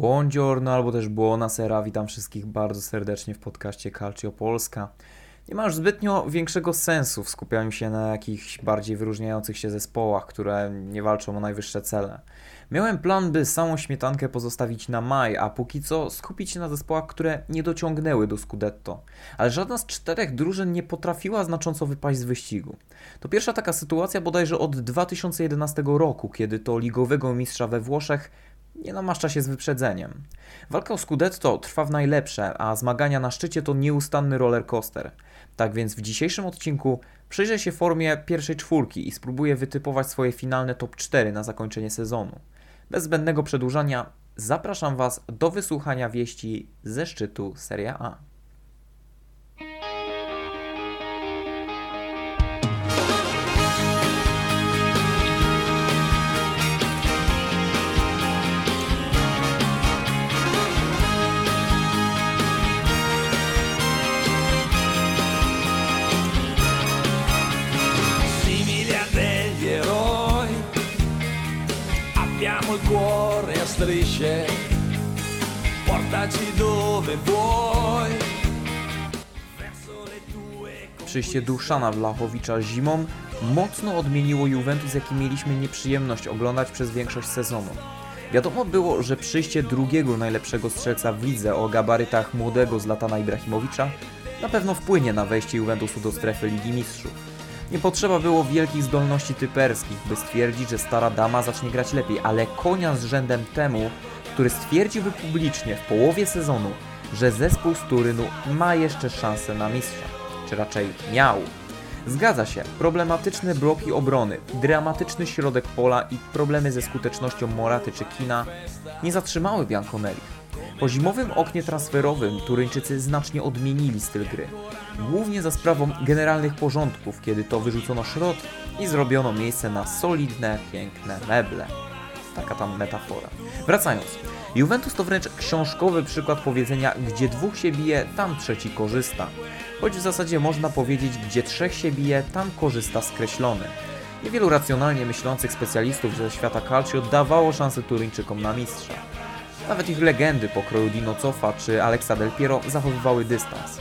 Buongiorno albo też buonasera, witam wszystkich bardzo serdecznie w podcaście Calcio Polska. Nie ma już zbytnio większego sensu w skupianiu się na jakichś bardziej wyróżniających się zespołach, które nie walczą o najwyższe cele. Miałem plan, by samą śmietankę pozostawić na maj, a póki co skupić się na zespołach, które nie dociągnęły do Scudetto. Ale żadna z czterech drużyn nie potrafiła znacząco wypaść z wyścigu. To pierwsza taka sytuacja bodajże od 2011 roku, kiedy to ligowego mistrza we Włoszech nie namaszcza się z wyprzedzeniem. Walka o Scudetto trwa w najlepsze, a zmagania na szczycie to nieustanny rollercoaster. Tak więc w dzisiejszym odcinku przyjrzę się formie pierwszej czwórki i spróbuję wytypować swoje finalne top 4 na zakończenie sezonu. Bez zbędnego przedłużania zapraszam Was do wysłuchania wieści ze szczytu Serie A. a strisce, portaci dove vuoi. Przyjście Duszana Wlachowicza zimą mocno odmieniło Juventus, jaki mieliśmy nieprzyjemność oglądać przez większość sezonu. Wiadomo było, że przyjście drugiego najlepszego strzelca w lidze o gabarytach młodego Zlatana Ibrahimowicza na pewno wpłynie na wejście Juventusu do strefy Ligi Mistrzów. Nie potrzeba było wielkich zdolności typerskich, by stwierdzić, że stara dama zacznie grać lepiej, ale konia z rzędem temu, który stwierdziłby publicznie w połowie sezonu, że zespół z Turynu ma jeszcze szansę na mistrza, czy raczej miał. Zgadza się, problematyczne bloki obrony, dramatyczny środek pola i problemy ze skutecznością Moraty czy Kina nie zatrzymały Bianconeri. Po zimowym oknie transferowym Turyńczycy znacznie odmienili styl gry. Głównie za sprawą generalnych porządków, kiedy to wyrzucono szrot i zrobiono miejsce na solidne, piękne meble. Taka tam metafora. Wracając. Juventus to wręcz książkowy przykład powiedzenia, gdzie dwóch się bije, tam trzeci korzysta. Choć w zasadzie można powiedzieć, gdzie trzech się bije, tam korzysta skreślony. Niewielu racjonalnie myślących specjalistów ze świata calcio dawało szansę Turyńczykom na mistrza. Nawet ich legendy pokroju Dino Cofa czy Alexa Del Piero zachowywały dystans.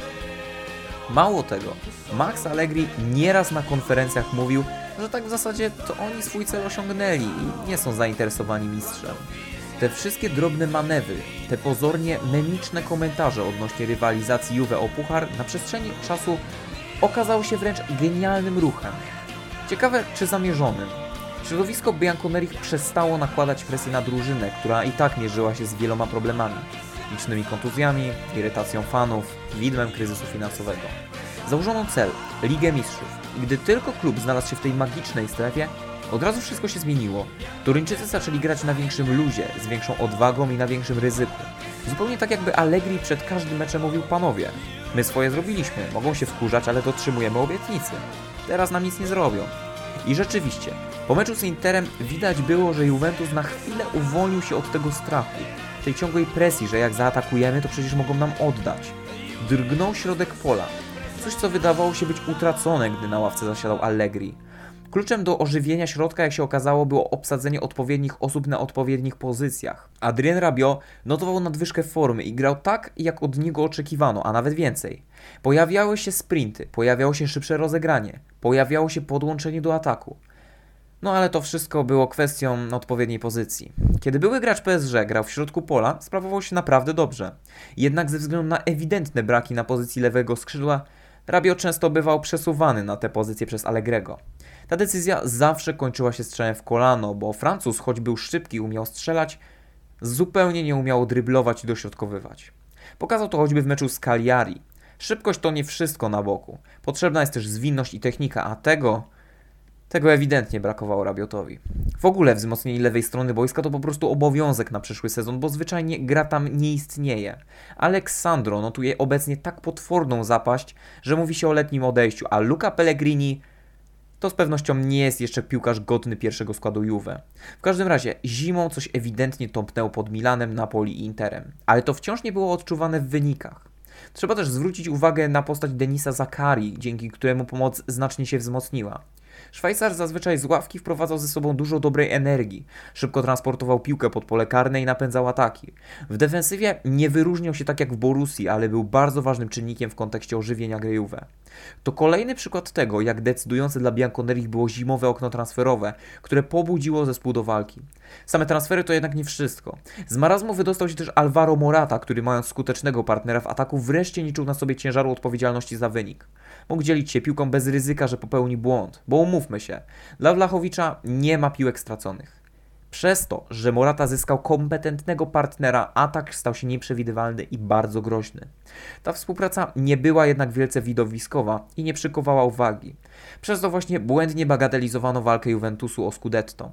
Mało tego, Max Allegri nieraz na konferencjach mówił, że tak w zasadzie to oni swój cel osiągnęli i nie są zainteresowani mistrzem. Te wszystkie drobne manewry, te pozornie memiczne komentarze odnośnie rywalizacji Juve o puchar na przestrzeni czasu okazały się wręcz genialnym ruchem. Ciekawe, czy zamierzonym. Środowisko Bianconerich przestało nakładać presję na drużynę, która i tak mierzyła się z wieloma problemami. Licznymi kontuzjami, irytacją fanów, widmem kryzysu finansowego. Założono cel Ligę Mistrzów i gdy tylko klub znalazł się w tej magicznej strefie, od razu wszystko się zmieniło. Turyńczycy zaczęli grać na większym luzie, z większą odwagą i na większym ryzyku. Zupełnie tak jakby Allegri przed każdym meczem mówił panowie, my swoje zrobiliśmy, mogą się wkurzać, ale dotrzymujemy obietnicy. Teraz nam nic nie zrobią. I rzeczywiście, po meczu z Interem widać było, że Juventus na chwilę uwolnił się od tego strachu, tej ciągłej presji, że jak zaatakujemy, to przecież mogą nam oddać. Drgnął środek pola, coś co wydawało się być utracone, gdy na ławce zasiadał Allegri. Kluczem do ożywienia środka, jak się okazało, było obsadzenie odpowiednich osób na odpowiednich pozycjach. Adrien Rabiot notował nadwyżkę formy i grał tak, jak od niego oczekiwano, a nawet więcej. Pojawiały się sprinty, pojawiało się szybsze rozegranie, pojawiało się podłączenie do ataku. No ale to wszystko było kwestią odpowiedniej pozycji. Kiedy były gracz PSG grał w środku pola, sprawował się naprawdę dobrze. Jednak ze względu na ewidentne braki na pozycji lewego skrzydła, Rabiot często bywał przesuwany na tę pozycję przez Allegrego. Ta decyzja zawsze kończyła się strzałem w kolano, bo Francuz, choć był szybki i umiał strzelać, zupełnie nie umiał dryblować i dośrodkowywać. Pokazał to choćby w meczu z Cagliari. Szybkość to nie wszystko na boku. Potrzebna jest też zwinność i technika, a tego tego ewidentnie brakowało Rabiotowi. W ogóle wzmocnienie lewej strony boiska to po prostu obowiązek na przyszły sezon, bo zwyczajnie gra tam nie istnieje. Aleksandro notuje obecnie tak potworną zapaść, że mówi się o letnim odejściu, a Luca Pellegrini to z pewnością nie jest jeszcze piłkarz godny pierwszego składu Juve. W każdym razie zimą coś ewidentnie tąpnęło pod Milanem, Napoli i Interem, ale to wciąż nie było odczuwane w wynikach. Trzeba też zwrócić uwagę na postać Denisa Zakari, dzięki któremu pomoc znacznie się wzmocniła. Szwajcar zazwyczaj z ławki wprowadzał ze sobą dużo dobrej energii, szybko transportował piłkę pod pole karne i napędzał ataki. W defensywie nie wyróżniał się tak jak w Borussii, ale był bardzo ważnym czynnikiem w kontekście ożywienia Juve. To kolejny przykład tego, jak decydujące dla Bianconerich było zimowe okno transferowe, które pobudziło zespół do walki. Same transfery to jednak nie wszystko. Z marazmu wydostał się też Alvaro Morata, który mając skutecznego partnera w ataku wreszcie nie czuł na sobie ciężaru odpowiedzialności za wynik. Mógł dzielić się piłką bez ryzyka, że popełni błąd, bo umówmy się, dla Wlachowicza nie ma piłek straconych. Przez to, że Morata zyskał kompetentnego partnera, atak stał się nieprzewidywalny i bardzo groźny. Ta współpraca nie była jednak wielce widowiskowa i nie przykowała uwagi. Przez to właśnie błędnie bagatelizowano walkę Juventusu o Scudetto.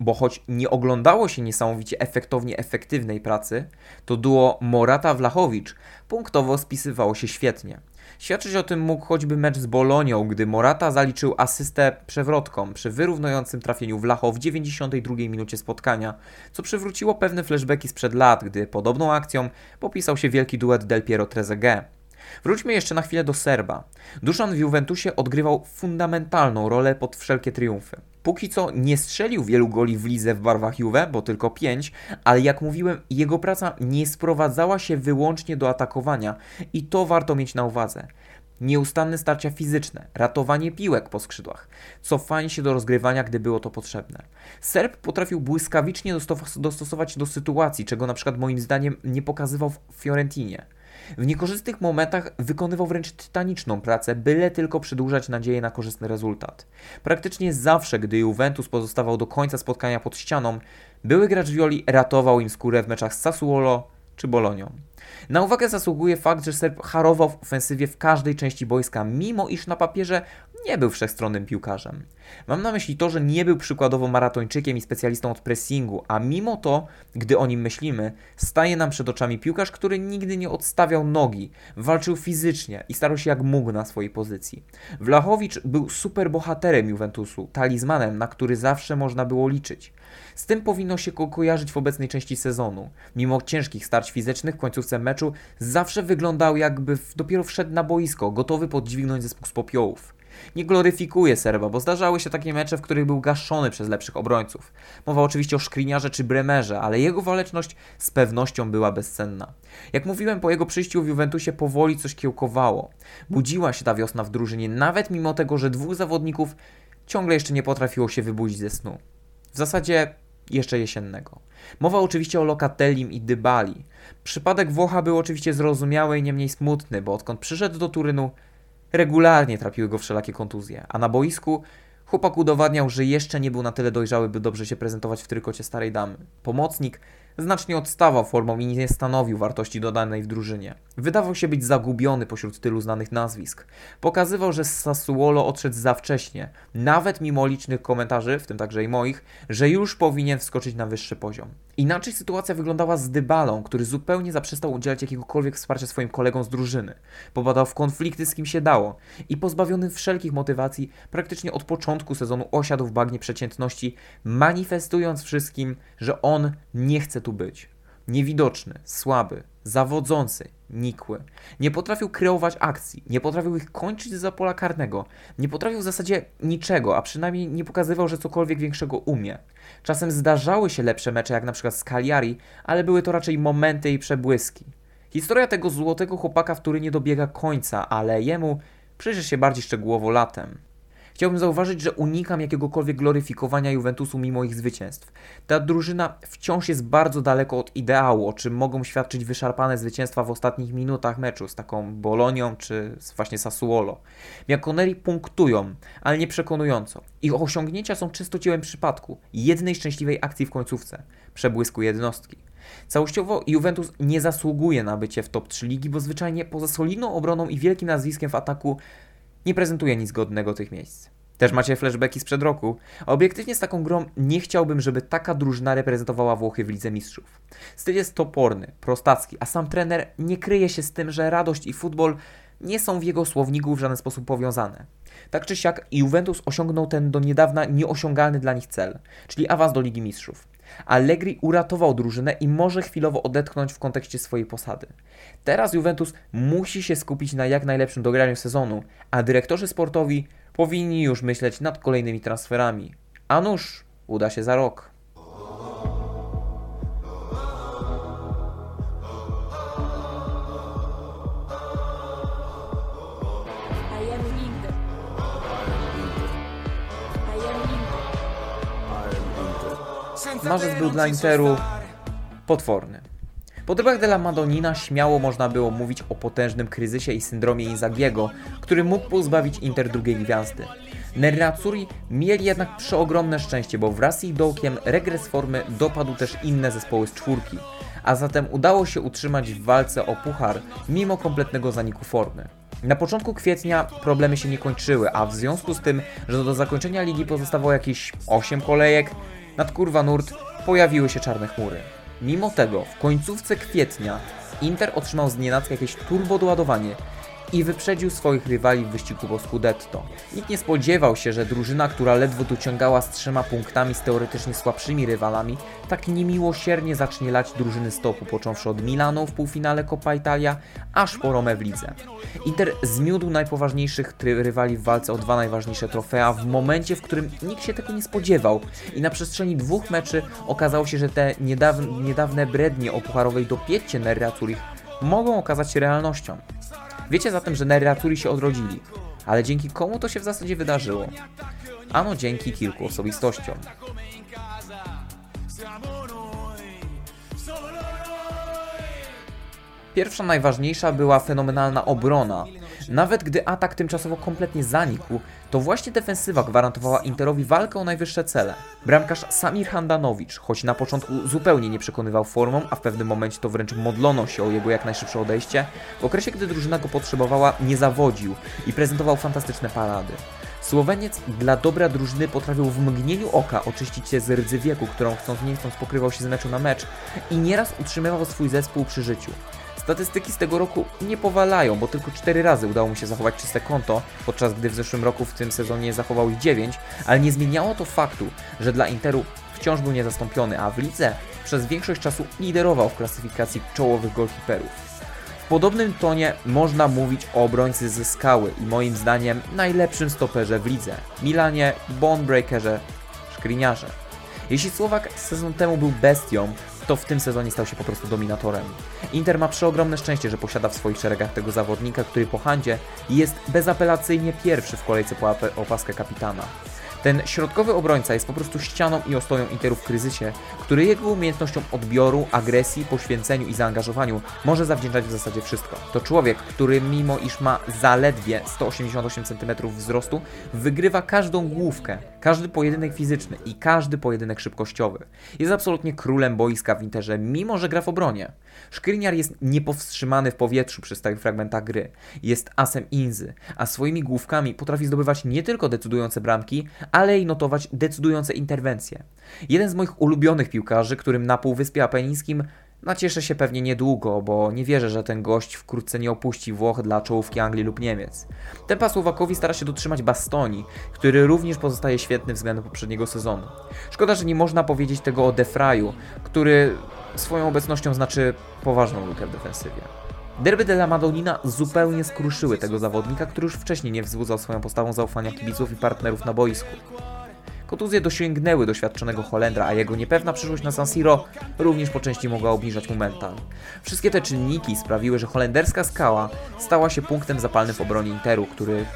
Bo choć nie oglądało się niesamowicie efektownie efektywnej pracy, to duo Morata-Wlachowicz punktowo spisywało się świetnie. Świadczyć o tym mógł choćby mecz z Bolonią, gdy Morata zaliczył asystę przewrotką przy wyrównującym trafieniu Wlacho w 92 minucie spotkania, co przywróciło pewne flashbacki sprzed lat, gdy podobną akcją popisał się wielki duet Del Piero Trezeguet. Wróćmy jeszcze na chwilę do Serba. Duszan w Juventusie odgrywał fundamentalną rolę pod wszelkie triumfy. Póki co nie strzelił wielu goli w lidze w barwach Juve, bo tylko 5, ale jak mówiłem, jego praca nie sprowadzała się wyłącznie do atakowania i to warto mieć na uwadze. Nieustanne starcia fizyczne, ratowanie piłek po skrzydłach, cofanie się do rozgrywania, gdy było to potrzebne. Serb potrafił błyskawicznie dostosować się do sytuacji, czego na przykład moim zdaniem nie pokazywał w Fiorentinie. W niekorzystnych momentach wykonywał wręcz tytaniczną pracę, byle tylko przedłużać nadzieję na korzystny rezultat. Praktycznie zawsze, gdy Juventus pozostawał do końca spotkania pod ścianą, były gracz Violi ratował im skórę w meczach z Sassuolo czy Bolonią. Na uwagę zasługuje fakt, że Serb harował w ofensywie w każdej części boiska, mimo iż na papierze nie był wszechstronnym piłkarzem. Mam na myśli to, że nie był przykładowo maratończykiem i specjalistą od pressingu, a mimo to, gdy o nim myślimy, staje nam przed oczami piłkarz, który nigdy nie odstawiał nogi, walczył fizycznie i starał się jak mógł na swojej pozycji. Wlachowicz był superbohaterem Juventusu, talizmanem, na który zawsze można było liczyć. Z tym powinno się ko kojarzyć w obecnej części sezonu. Mimo ciężkich starć fizycznych w końcówce meczu zawsze wyglądał jakby dopiero wszedł na boisko, gotowy podźwignąć zespół z popiołów. Nie gloryfikuje Serba, bo zdarzały się takie mecze, w których był gaszony przez lepszych obrońców. Mowa oczywiście o Szkriniarze czy Bremerze, ale jego waleczność z pewnością była bezcenna. Jak mówiłem, po jego przyjściu w Juventusie powoli coś kiełkowało. Budziła się ta wiosna w drużynie, nawet mimo tego, że dwóch zawodników ciągle jeszcze nie potrafiło się wybudzić ze snu. W zasadzie jeszcze jesiennego. Mowa oczywiście o Lokatellim i Dybali. Przypadek Włocha był oczywiście zrozumiały i nie mniej smutny, bo odkąd przyszedł do Turynu, regularnie trapiły go wszelakie kontuzje, a na boisku chłopak udowadniał, że jeszcze nie był na tyle dojrzały, by dobrze się prezentować w trykocie starej damy. Pomocnik znacznie odstawał formą i nie stanowił wartości dodanej w drużynie. Wydawał się być zagubiony pośród tylu znanych nazwisk. Pokazywał, że z Sassuolo odszedł za wcześnie, nawet mimo licznych komentarzy, w tym także i moich, że już powinien wskoczyć na wyższy poziom. Inaczej sytuacja wyglądała z Dybalą, który zupełnie zaprzestał udzielać jakiegokolwiek wsparcia swoim kolegom z drużyny. Popadał w konflikty z kim się dało i pozbawiony wszelkich motywacji, praktycznie od początku sezonu osiadł w bagnie przeciętności, manifestując wszystkim, że on nie chce tu być. Niewidoczny, słaby, zawodzący, nikły. Nie potrafił kreować akcji, nie potrafił ich kończyć za pola karnego, nie potrafił w zasadzie niczego, a przynajmniej nie pokazywał, że cokolwiek większego umie. Czasem zdarzały się lepsze mecze, jak na przykład z Cagliari, ale były to raczej momenty i przebłyski. Historia tego złotego chłopaka w Turynie dobiega końca, ale jemu przyjrzy się bardziej szczegółowo latem. Chciałbym zauważyć, że unikam jakiegokolwiek gloryfikowania Juventusu mimo ich zwycięstw. Ta drużyna wciąż jest bardzo daleko od ideału, o czym mogą świadczyć wyszarpane zwycięstwa w ostatnich minutach meczu z taką Bolonią czy właśnie Sassuolo. Bianconeri punktują, ale nie przekonująco. Ich osiągnięcia są czysto dziełem przypadku, jednej szczęśliwej akcji w końcówce, przebłysku jednostki. Całościowo Juventus nie zasługuje na bycie w top 3 ligi, bo zwyczajnie poza solidną obroną i wielkim nazwiskiem w ataku nie prezentuje nic godnego tych miejsc. Też macie flashbacki sprzed roku. A obiektywnie z taką grą nie chciałbym, żeby taka drużyna reprezentowała Włochy w Lidze Mistrzów. Styl jest toporny, prostacki, a sam trener nie kryje się z tym, że radość i futbol nie są w jego słowniku w żaden sposób powiązane. Tak czy siak Juventus osiągnął ten do niedawna nieosiągalny dla nich cel, czyli awans do Ligi Mistrzów. Allegri uratował drużynę i może chwilowo odetchnąć w kontekście swojej posady. Teraz Juventus musi się skupić na jak najlepszym dograniu sezonu, a dyrektorzy sportowi powinni już myśleć nad kolejnymi transferami. A nuż, uda się za rok. Marzec był dla Interu potworny. Po trybach della Madonnina śmiało można było mówić o potężnym kryzysie i syndromie Inzagiego, który mógł pozbawić Inter drugiej gwiazdy. Nerazzurri mieli jednak przeogromne szczęście, bo wraz z ich dołkiem regres formy dopadł też inne zespoły z czwórki, a zatem udało się utrzymać w walce o puchar mimo kompletnego zaniku formy. Na początku kwietnia problemy się nie kończyły, a w związku z tym, że do zakończenia ligi pozostawało jakieś 8 kolejek, nad kurwa nurt pojawiły się czarne chmury. Mimo tego, w końcówce kwietnia Inter otrzymał z nienacka jakieś turbodoładowanie i wyprzedził swoich rywali w wyścigu po Scudetto. Nikt nie spodziewał się, że drużyna, która ledwo dociągała z trzema punktami z teoretycznie słabszymi rywalami, tak niemiłosiernie zacznie lać drużyny stopu, począwszy od Milano w półfinale Coppa Italia, aż po Romę w lidze. Inter zmiódł najpoważniejszych rywali w walce o dwa najważniejsze trofea w momencie, w którym nikt się tego nie spodziewał i na przestrzeni dwóch meczy okazało się, że te niedawne, niedawne brednie o pucharowej dopiecie Nerazzurich mogą okazać się realnością. Wiecie zatem, że Nerazzurri się odrodzili, ale dzięki komu to się w zasadzie wydarzyło? Ano dzięki kilku osobistościom. Pierwsza najważniejsza była fenomenalna obrona. Nawet gdy atak tymczasowo kompletnie zanikł, to właśnie defensywa gwarantowała Interowi walkę o najwyższe cele. Bramkarz Samir Handanowicz, choć na początku zupełnie nie przekonywał formą, a w pewnym momencie to wręcz modlono się o jego jak najszybsze odejście, w okresie gdy drużyna go potrzebowała nie zawodził i prezentował fantastyczne parady. Słoweniec dla dobra drużyny potrafił w mgnieniu oka oczyścić się z rdzy wieku, którą chcąc nie chcąc pokrywał się z meczu na mecz i nieraz utrzymywał swój zespół przy życiu. Statystyki z tego roku nie powalają, bo tylko 4 razy udało mu się zachować czyste konto, podczas gdy w zeszłym roku w tym sezonie zachował ich 9, ale nie zmieniało to faktu, że dla Interu wciąż był niezastąpiony, a w lidze przez większość czasu liderował w klasyfikacji czołowych golkiperów. W podobnym tonie można mówić o obrońcy ze skały i moim zdaniem najlepszym stoperze w lidze Milanie, Bonebreakerze, Szkriniarze. Jeśli Słowak sezon temu był bestią, to w tym sezonie stał się po prostu dominatorem. Inter ma przeogromne szczęście, że posiada w swoich szeregach tego zawodnika, który po handzie jest bezapelacyjnie pierwszy w kolejce po opaskę kapitana. Ten środkowy obrońca jest po prostu ścianą i ostoją Interu w kryzysie, który jego umiejętnościom odbioru, agresji, poświęceniu i zaangażowaniu może zawdzięczać w zasadzie wszystko. To człowiek, który mimo iż ma zaledwie 188 cm wzrostu, wygrywa każdą główkę, każdy pojedynek fizyczny i każdy pojedynek szybkościowy. Jest absolutnie królem boiska w Interze, mimo że gra w obronie. Szkriniar jest niepowstrzymany w powietrzu przy stałych fragmentach gry. Jest asem Inzy, a swoimi główkami potrafi zdobywać nie tylko decydujące bramki, ale i notować decydujące interwencje. Jeden z moich ulubionych piłkarzy, którym na Półwyspie Apenińskim nacieszę się pewnie niedługo, bo nie wierzę, że ten gość wkrótce nie opuści Włoch dla czołówki Anglii lub Niemiec. Tempa Słowakowi stara się dotrzymać Bastoni, który również pozostaje świetny względem poprzedniego sezonu. Szkoda, że nie można powiedzieć tego o Defraju, który swoją obecnością znaczy poważną lukę w defensywie. Derby de la Madonnina zupełnie skruszyły tego zawodnika, który już wcześniej nie wzbudzał swoją postawą zaufania kibiców i partnerów na boisku. Kontuzje dosięgnęły doświadczonego Holendra, a jego niepewna przyszłość na San Siro również po części mogła obniżać mu mental. Wszystkie te czynniki sprawiły, że holenderska skała stała się punktem zapalnym w obronie Interu, który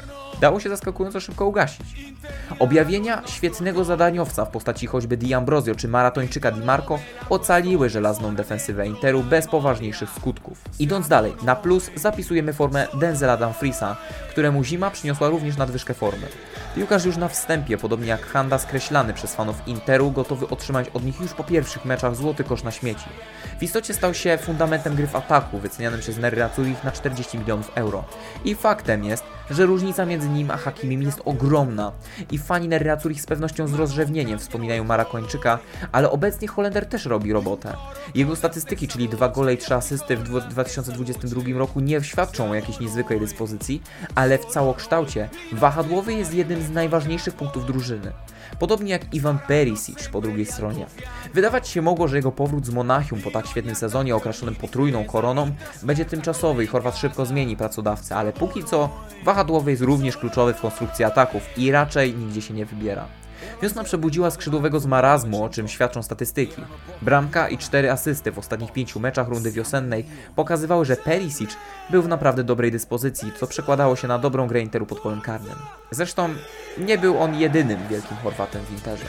dało się zaskakująco szybko ugasić. Objawienia świetnego zadaniowca w postaci choćby Di Ambrosio czy maratończyka Di Marco ocaliły żelazną defensywę Interu bez poważniejszych skutków. Idąc dalej, na plus zapisujemy formę Denzela Dumfriesa, któremu zima przyniosła również nadwyżkę formy. Piłkarz już na wstępie, podobnie jak Handa skreślany przez fanów Interu, gotowy otrzymać od nich już po pierwszych meczach złoty kosz na śmieci. W istocie stał się fundamentem gry w ataku, wycenianym przez Nerazzurich na 40 milionów euro. I faktem jest, że różnica między nim a Hakimim jest ogromna i fani Nerazzurich z pewnością z rozrzewnieniem wspominają Marakończyka, ale obecnie Holender też robi robotę. Jego statystyki, czyli dwa gole i trzy asysty w dwu- 2022 roku nie świadczą o jakiejś niezwykłej dyspozycji, ale w całokształcie wahadłowy jest jednym z najważniejszych punktów drużyny. Podobnie jak Ivan Perisic po drugiej stronie. Wydawać się mogło, że jego powrót z Monachium po tak świetnym sezonie okraszonym potrójną koroną będzie tymczasowy i Chorwat szybko zmieni pracodawcę, ale póki co wahadłowy jest również kluczowy w konstrukcji ataków i raczej nigdzie się nie wybiera. Wiosna przebudziła skrzydłowego z marazmu, o czym świadczą statystyki. Bramka i cztery asysty w ostatnich pięciu meczach rundy wiosennej pokazywały, że Perisic był w naprawdę dobrej dyspozycji, co przekładało się na dobrą grę Interu pod polem karnym. Zresztą nie był on jedynym wielkim Chorwatem w Interze.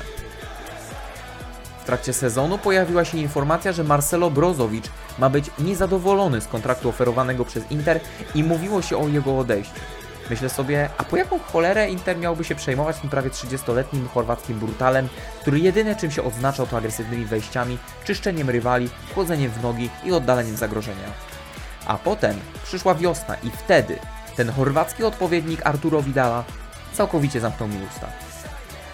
W trakcie sezonu pojawiła się informacja, że Marcelo Brozovic ma być niezadowolony z kontraktu oferowanego przez Inter i mówiło się o jego odejściu. Myślę sobie, a po jaką cholerę Inter miałby się przejmować tym prawie 30-letnim chorwackim brutalem, który jedyne czym się odznaczał to agresywnymi wejściami, czyszczeniem rywali, wchodzeniem w nogi i oddaleniem zagrożenia. A potem przyszła wiosna i wtedy ten chorwacki odpowiednik Arturo Vidala całkowicie zamknął mi usta.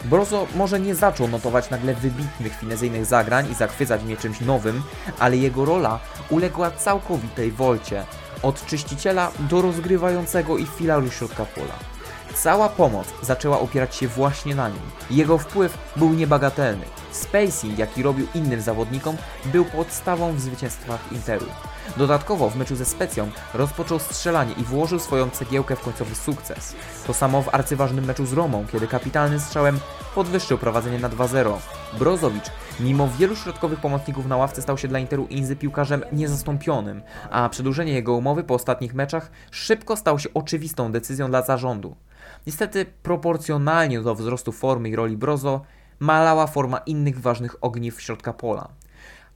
Brozo może nie zaczął notować nagle wybitnych finezyjnych zagrań i zachwycać mnie czymś nowym, ale jego rola uległa całkowitej wolcie, od czyściciela do rozgrywającego i filaru środka pola. Cała pomoc zaczęła opierać się właśnie na nim. Jego wpływ był niebagatelny. Spacing, jaki robił innym zawodnikom, był podstawą w zwycięstwach Interu. Dodatkowo w meczu ze Specją rozpoczął strzelanie i włożył swoją cegiełkę w końcowy sukces. To samo w arcyważnym meczu z Romą, kiedy kapitalnym strzałem podwyższył prowadzenie na 2-0. Brozowicz, mimo wielu środkowych pomocników na ławce, stał się dla Interu Inzy piłkarzem niezastąpionym, a przedłużenie jego umowy po ostatnich meczach szybko stał się oczywistą decyzją dla zarządu. Niestety, proporcjonalnie do wzrostu formy i roli Brozo, malała forma innych ważnych ogniw środka pola.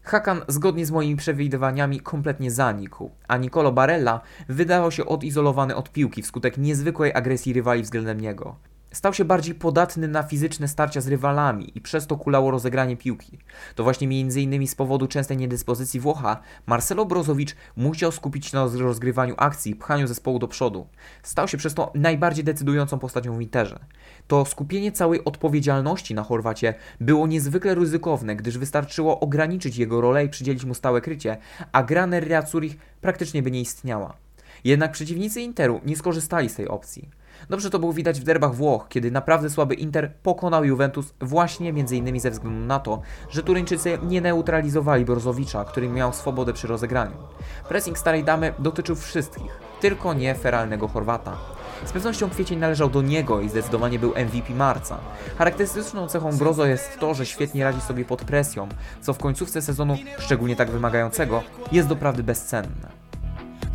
Hakan, zgodnie z moimi przewidywaniami, kompletnie zanikł, a Nicolo Barella wydawał się odizolowany od piłki wskutek niezwykłej agresji rywali względem niego. Stał się bardziej podatny na fizyczne starcia z rywalami i przez to kulało rozegranie piłki. To właśnie m.in. z powodu częstej niedyspozycji Włocha Marcelo Brozowicz musiał skupić się na rozgrywaniu akcji i pchaniu zespołu do przodu. Stał się przez to najbardziej decydującą postacią w Interze. To skupienie całej odpowiedzialności na Chorwacie było niezwykle ryzykowne, gdyż wystarczyło ograniczyć jego rolę i przydzielić mu stałe krycie, a gra Nerria Zurich praktycznie by nie istniała. Jednak przeciwnicy Interu nie skorzystali z tej opcji. Dobrze to było widać w derbach Włoch, kiedy naprawdę słaby Inter pokonał Juventus właśnie m.in. ze względu na to, że Turyńczycy nie neutralizowali Brozowicza, który miał swobodę przy rozegraniu. Pressing starej damy dotyczył wszystkich, tylko nie feralnego Chorwata. Z pewnością kwiecień należał do niego i zdecydowanie był MVP marca. Charakterystyczną cechą Brozo jest to, że świetnie radzi sobie pod presją, co w końcówce sezonu, szczególnie tak wymagającego, jest doprawdy bezcenne.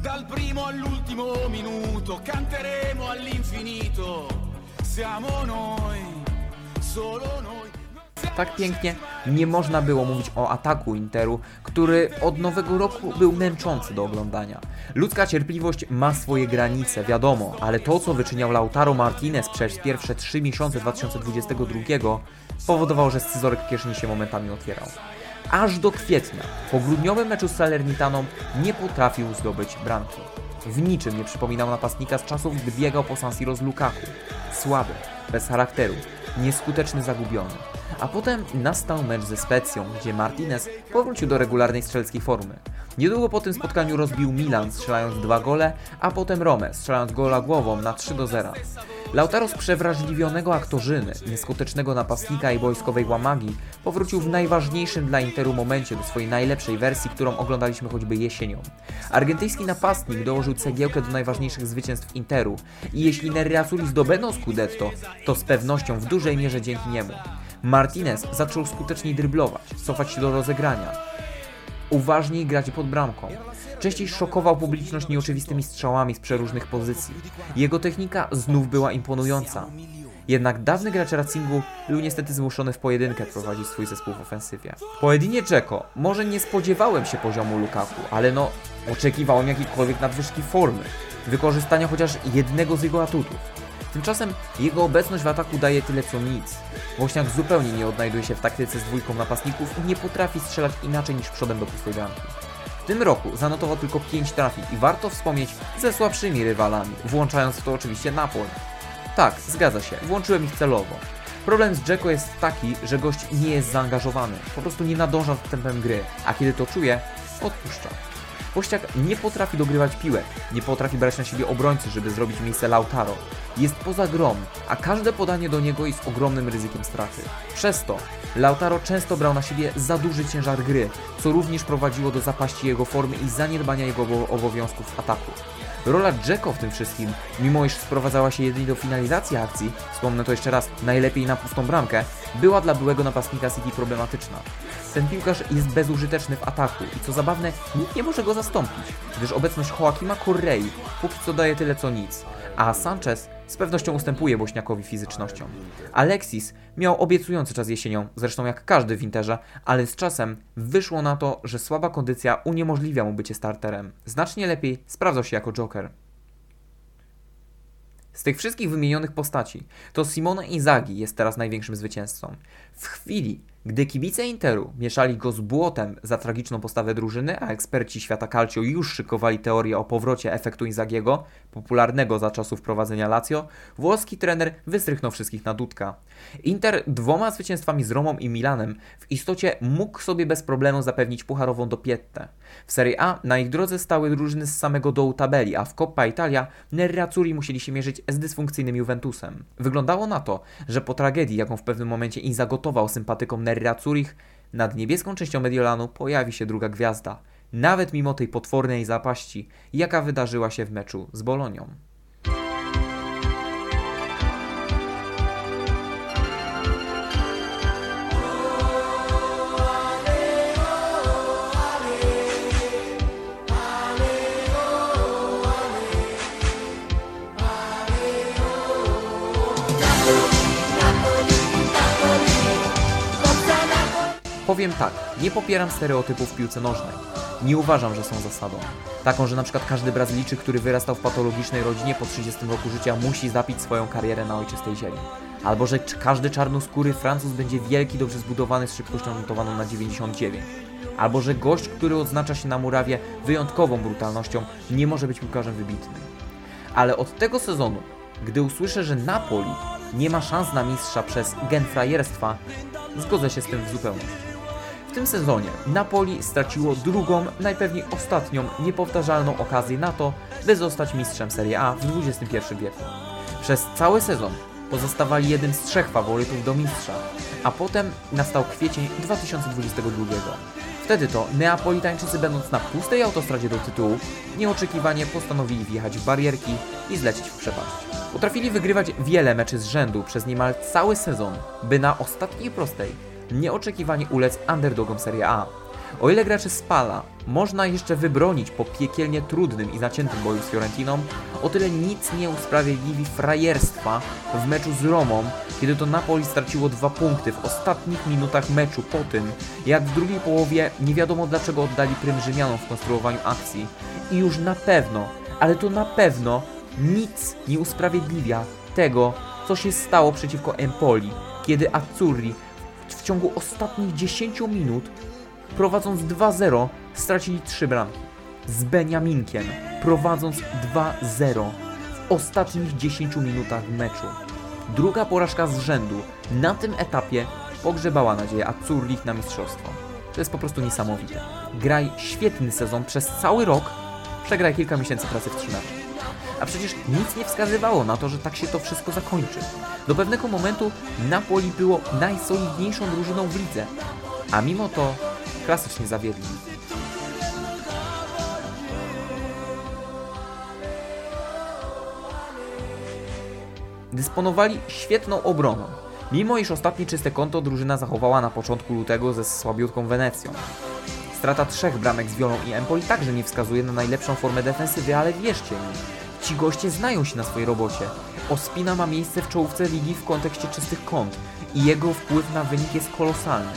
Dal primo all'ultimo minuto canteremo all'infinito. Siamo noi, solo noi. Tak pięknie nie można było mówić o ataku Interu, który od nowego roku był męczący do oglądania. Ludzka cierpliwość ma swoje granice, wiadomo, ale to co wyczyniał Lautaro Martinez przez pierwsze 3 miesiące 2022 powodowało, że scyzoryk w kieszeni się momentami otwierał. Aż do kwietnia, po grudniowym meczu z Salernitaną, nie potrafił zdobyć bramki. W niczym nie przypominał napastnika z czasów, gdy biegał po San Siro z Lukaku. Słaby, bez charakteru, nieskuteczny, zagubiony. A potem nastał mecz ze Specją, gdzie Martinez powrócił do regularnej strzeleckiej formy. Niedługo po tym spotkaniu rozbił Milan, strzelając dwa gole, a potem Romę, strzelając gola głową na 3 do 0. Lautaro z przewrażliwionego aktorzyny, nieskutecznego napastnika i wojskowej łamagi powrócił w najważniejszym dla Interu momencie do swojej najlepszej wersji, którą oglądaliśmy choćby jesienią. Argentyński napastnik dołożył cegiełkę do najważniejszych zwycięstw Interu i jeśli Nerazzurri zdobędą Scudetto, to z pewnością w dużej mierze dzięki niemu. Martinez zaczął skuteczniej dryblować, cofać się do rozegrania, uważniej grać pod bramką. Częściej szokował publiczność nieoczywistymi strzałami z przeróżnych pozycji. Jego technika znów była imponująca. Jednak dawny gracz Racingu był niestety zmuszony w pojedynkę prowadzić swój zespół w ofensywie. Po Edinie Dzeko może nie spodziewałem się poziomu Lukaku, ale no oczekiwałem jakiejkolwiek nadwyżki formy, wykorzystania chociaż jednego z jego atutów. Tymczasem jego obecność w ataku daje tyle co nic. Woźniak zupełnie nie odnajduje się w taktyce z dwójką napastników i nie potrafi strzelać inaczej niż przodem do pustej bramki. W tym roku zanotował tylko 5 trafień i warto wspomnieć ze słabszymi rywalami, włączając w to oczywiście Napol. Tak, zgadza się, włączyłem ich celowo. Problem z Jacko jest taki, że gość nie jest zaangażowany, po prostu nie nadąża z tempem gry, a kiedy to czuje, odpuszcza. Włościak nie potrafi dogrywać piłek, nie potrafi brać na siebie obrońcy, żeby zrobić miejsce Lautaro. Jest poza grom, a każde podanie do niego jest ogromnym ryzykiem straty. Przez to Lautaro często brał na siebie za duży ciężar gry, co również prowadziło do zapaści jego formy i zaniedbania jego obo- obowiązków w ataku. Rola Jacko w tym wszystkim, mimo iż sprowadzała się jedynie do finalizacji akcji, wspomnę to jeszcze raz, najlepiej na pustą bramkę, była dla byłego napastnika City problematyczna. Ten piłkarz jest bezużyteczny w ataku i co zabawne, nikt nie może go zastąpić, gdyż obecność Joaquima Correi póki co daje tyle co nic, a Sanchez z pewnością ustępuje Bośniakowi fizycznością. Alexis miał obiecujący czas jesienią, zresztą jak każdy w Interze, ale z czasem wyszło na to, że słaba kondycja uniemożliwia mu bycie starterem. Znacznie lepiej sprawdzał się jako Joker. Z tych wszystkich wymienionych postaci, to Simone Inzaghi jest teraz największym zwycięzcą. W chwili, gdy kibice Interu mieszali go z błotem za tragiczną postawę drużyny, a eksperci świata calcio już szykowali teorię o powrocie efektu Inzagiego, popularnego za czasów prowadzenia Lazio, włoski trener wystrychnął wszystkich na dudka. Inter dwoma zwycięstwami z Romą i Milanem w istocie mógł sobie bez problemu zapewnić pucharową dopiettę. W Serie A na ich drodze stały drużyny z samego dołu tabeli, a w Coppa Italia Nerazzurri musieli się mierzyć z dysfunkcyjnym Juventusem. Wyglądało na to, że po tragedii, jaką w pewnym momencie Inza gotował sympatykom Nerazzurich, nad niebieską częścią Mediolanu pojawi się druga gwiazda. Nawet mimo tej potwornej zapaści, jaka wydarzyła się w meczu z Bolonią. Powiem tak, nie popieram stereotypów w piłce nożnej. Nie uważam, że są zasadą. Taką, że na przykład każdy Brazylijczyk, który wyrastał w patologicznej rodzinie po 30 roku życia musi zapić swoją karierę na ojczystej ziemi. Albo, że każdy czarnoskóry Francuz będzie wielki, dobrze zbudowany z szybkością notowaną na 99. Albo, że gość, który odznacza się na murawie wyjątkową brutalnością, nie może być piłkarzem wybitnym. Ale od tego sezonu, gdy usłyszę, że Napoli nie ma szans na mistrza przez gen frajerstwa, zgodzę się z tym w zupełności. W tym sezonie Napoli straciło drugą, najpewniej ostatnią, niepowtarzalną okazję na to, by zostać mistrzem Serie A w XXI wieku. Przez cały sezon pozostawali jednym z trzech faworytów do mistrza, a potem nastał kwiecień 2022. Wtedy to Neapolitańczycy będąc na pustej autostradzie do tytułu, nieoczekiwanie postanowili wjechać w barierki i zlecieć w przepaść. Potrafili wygrywać wiele meczy z rzędu przez niemal cały sezon, by na ostatniej prostej nieoczekiwanie ulec underdogom Serie A. O ile graczy Spala można jeszcze wybronić po piekielnie trudnym i zaciętym boju z Fiorentiną, o tyle nic nie usprawiedliwi frajerstwa w meczu z Romą, kiedy to Napoli straciło dwa punkty w ostatnich minutach meczu po tym, jak w drugiej połowie nie wiadomo dlaczego oddali prym Rzymianom w konstruowaniu akcji i już na pewno, ale to na pewno nic nie usprawiedliwia tego, co się stało przeciwko Empoli, kiedy Azzurri ciągu ostatnich 10 minut, prowadząc 2-0, stracili 3 bramki. Z Beniaminkiem, prowadząc 2-0 w ostatnich 10 minutach meczu. Druga porażka z rzędu na tym etapie pogrzebała nadzieję Azzurrich na mistrzostwo. To jest po prostu niesamowite. Graj świetny sezon przez cały rok, przegraj kilka miesięcy pracy w 3 mecze. A przecież nic nie wskazywało na to, że tak się to wszystko zakończy. Do pewnego momentu Napoli było najsolidniejszą drużyną w lidze, a mimo to klasycznie zawiedli. Dysponowali świetną obroną, mimo iż ostatnie czyste konto drużyna zachowała na początku lutego ze słabiutką Wenecją. Strata trzech bramek z Wiolą i Empoli także nie wskazuje na najlepszą formę defensywy, ale wierzcie mi, ci goście znają się na swojej robocie. Ospina ma miejsce w czołówce ligi w kontekście czystych kąt i jego wpływ na wynik jest kolosalny.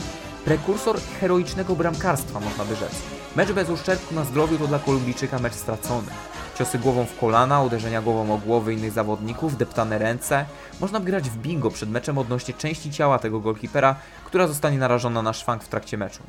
Prekursor heroicznego bramkarstwa, można by rzec. Mecz bez uszczerbku na zdrowiu to dla Kolumbijczyka mecz stracony. Ciosy głową w kolana, uderzenia głową o głowy innych zawodników, deptane ręce. Można by grać w bingo przed meczem odnośnie części ciała tego golkipera, która zostanie narażona na szwank w trakcie meczu.